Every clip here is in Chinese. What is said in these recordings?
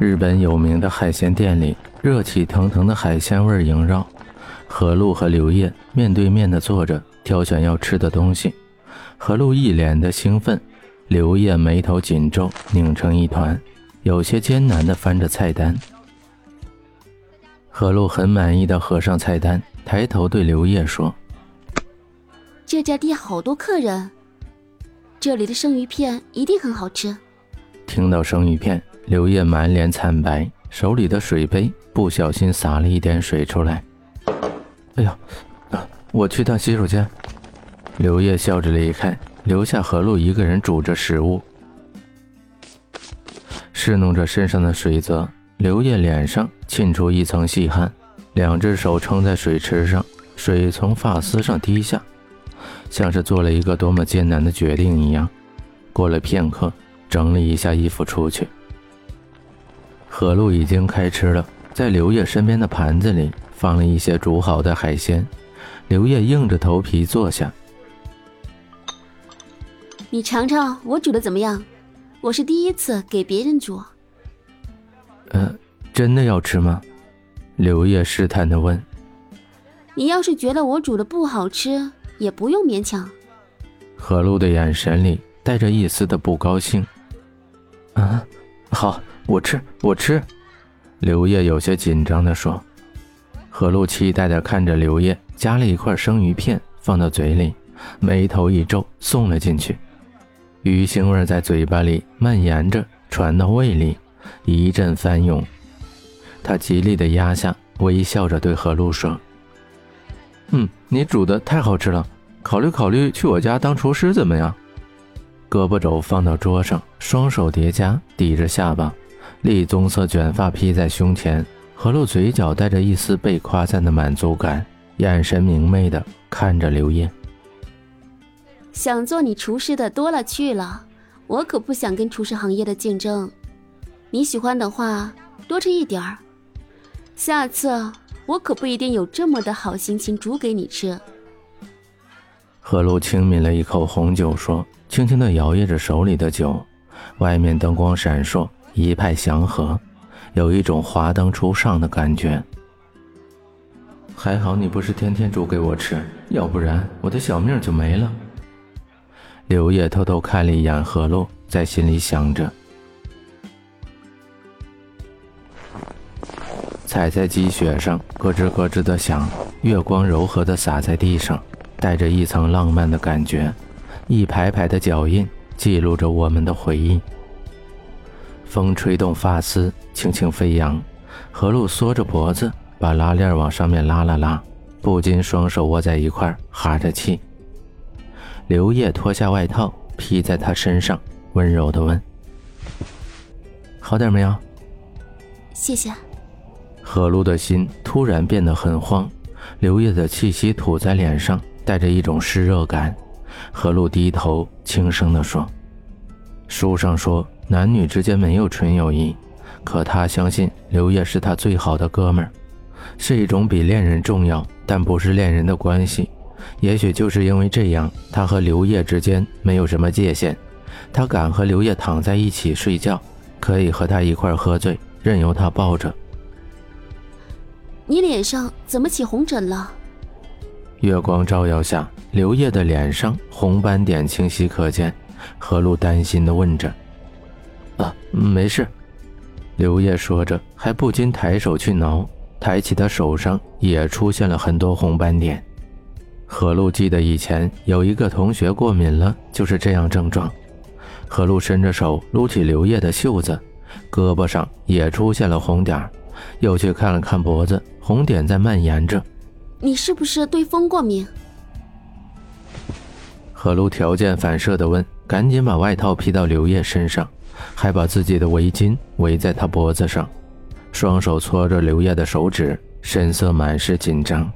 日本有名的海鲜店里，热气腾腾的海鲜味萦绕。何露和刘烨面对面的坐着，挑选要吃的东西。何露一脸的兴奋，刘烨眉头紧皱，拧成一团，有些艰难的翻着菜单。何露很满意的合上菜单，抬头对刘烨说：“这家店好多客人，这里的生鱼片一定很好吃。”听到生鱼片。刘烨满脸惨白，手里的水杯不小心洒了一点水出来。哎呀，我去趟洗手间。刘烨笑着离开，留下何露一个人煮着食物，侍弄着身上的水泽。刘烨脸上沁出一层细汗，两只手撑在水池上，水从发丝上滴下，像是做了一个多么艰难的决定一样。过了片刻，整理一下衣服出去。何露已经开吃了，在刘烨身边的盘子里放了一些煮好的海鲜。刘烨硬着头皮坐下：“你尝尝我煮的怎么样？我是第一次给别人煮。”“呃，真的要吃吗？”刘烨试探的问。“你要是觉得我煮的不好吃，也不用勉强。”何露的眼神里带着一丝的不高兴。“啊，好。”我吃，我吃。刘烨有些紧张地说。何露期待地看着刘烨夹了一块生鱼片放到嘴里，眉头一皱，送了进去。鱼腥味在嘴巴里蔓延着，传到胃里，一阵翻涌。他极力地压下，微笑着对何露说：“嗯，你煮的太好吃了，考虑考虑去我家当厨师怎么样？”胳膊肘放到桌上，双手叠加，抵着下巴。栗棕色卷发披在胸前，何露嘴角带着一丝被夸赞的满足感，眼神明媚的看着刘烨。想做你厨师的多了去了，我可不想跟厨师行业的竞争。你喜欢的话，多吃一点儿。下次我可不一定有这么的好心情煮给你吃。何露轻抿了一口红酒，说，轻轻的摇曳着手里的酒，外面灯光闪烁。一派祥和，有一种华灯初上的感觉。还好你不是天天煮给我吃，要不然我的小命就没了。刘烨偷偷看了一眼何露，在心里想着。踩在积雪上，咯吱咯吱的响，月光柔和的洒在地上，带着一层浪漫的感觉。一排排的脚印，记录着我们的回忆。风吹动发丝，轻轻飞扬。何露缩着脖子，把拉链往上面拉了拉，不禁双手握在一块，哈着气。刘烨脱下外套披在他身上，温柔的问：“好点没有？”“谢谢。”何露的心突然变得很慌。刘烨的气息吐在脸上，带着一种湿热感。何露低头轻声地说：“书上说。”男女之间没有纯友谊，可他相信刘烨是他最好的哥们儿，是一种比恋人重要但不是恋人的关系。也许就是因为这样，他和刘烨之间没有什么界限。他敢和刘烨躺在一起睡觉，可以和他一块喝醉，任由他抱着。你脸上怎么起红疹了？月光照耀下，刘烨的脸上红斑点清晰可见。何露担心地问着。啊，没事。刘烨说着，还不禁抬手去挠，抬起的手上也出现了很多红斑点。何露记得以前有一个同学过敏了，就是这样症状。何露伸着手撸起刘烨的袖子，胳膊上也出现了红点又去看了看脖子，红点在蔓延着。你是不是对风过敏？何露条件反射地问，赶紧把外套披到刘烨身上。还把自己的围巾围在他脖子上，双手搓着刘烨的手指，神色满是紧张。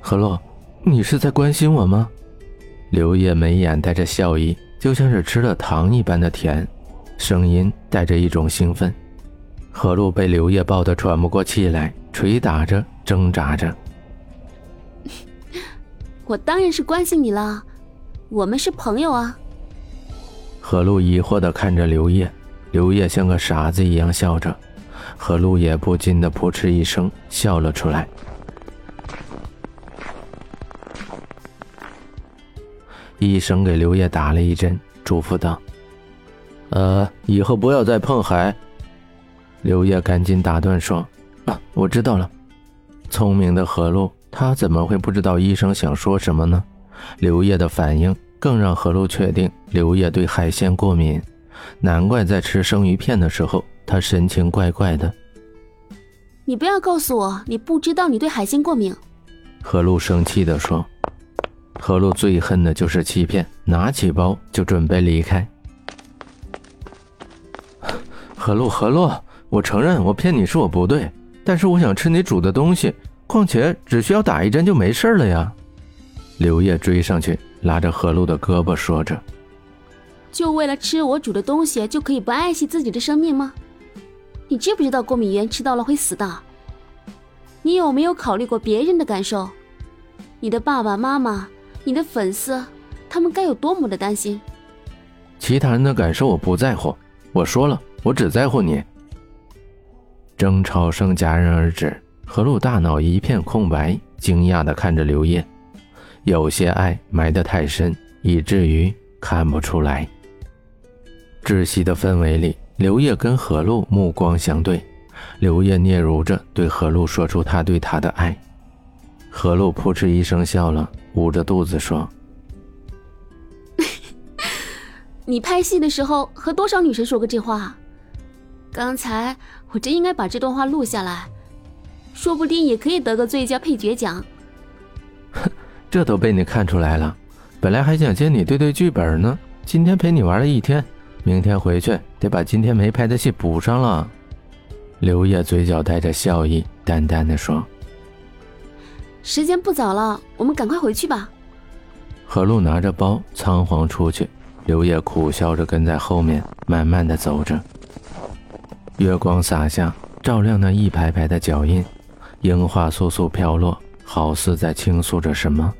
何洛，你是在关心我吗？刘烨眉眼带着笑意，就像是吃了糖一般的甜，声音带着一种兴奋。何洛被刘烨抱得喘不过气来，捶打着，挣扎着。我当然是关心你了，我们是朋友啊。何露疑惑的看着刘烨，刘烨像个傻子一样笑着，何露也不禁的扑哧一声笑了出来。医生给刘烨打了一针，嘱咐道：“呃，以后不要再碰海。”刘烨赶紧打断说：“啊，我知道了。”聪明的何露，他怎么会不知道医生想说什么呢？刘烨的反应更让何璐确定刘烨对海鲜过敏，难怪在吃生鱼片的时候，他神情怪怪的。你不要告诉我你不知道你对海鲜过敏！何璐生气地说。何璐最恨的就是欺骗，拿起包就准备离开。何璐，何璐，我承认我骗你是我不对，但是我想吃你煮的东西，况且只需要打一针就没事了呀。刘烨追上去，拉着何璐的胳膊，说着：“就为了吃我煮的东西，就可以不爱惜自己的生命吗？你知不知道过敏源吃到了会死的？你有没有考虑过别人的感受？你的爸爸妈妈，你的粉丝，他们该有多么的担心？其他人的感受我不在乎，我说了，我只在乎你。”争吵声戛然而止，何璐大脑一片空白，惊讶的看着刘烨。有些爱埋得太深，以至于看不出来。窒息的氛围里，刘烨跟何璐目光相对，刘烨嗫嚅着对何璐说出他对她的爱。何璐扑哧一声笑了，捂着肚子说：“你拍戏的时候和多少女神说过这话？刚才我真应该把这段话录下来，说不定也可以得个最佳配角奖。”这都被你看出来了，本来还想接你对对剧本呢。今天陪你玩了一天，明天回去得把今天没拍的戏补上了。刘烨嘴角带着笑意，淡淡的说：“时间不早了，我们赶快回去吧。”何璐拿着包仓皇出去，刘烨苦笑着跟在后面，慢慢的走着。月光洒下，照亮那一排排的脚印，樱花簌簌飘落。好似在倾诉着什么。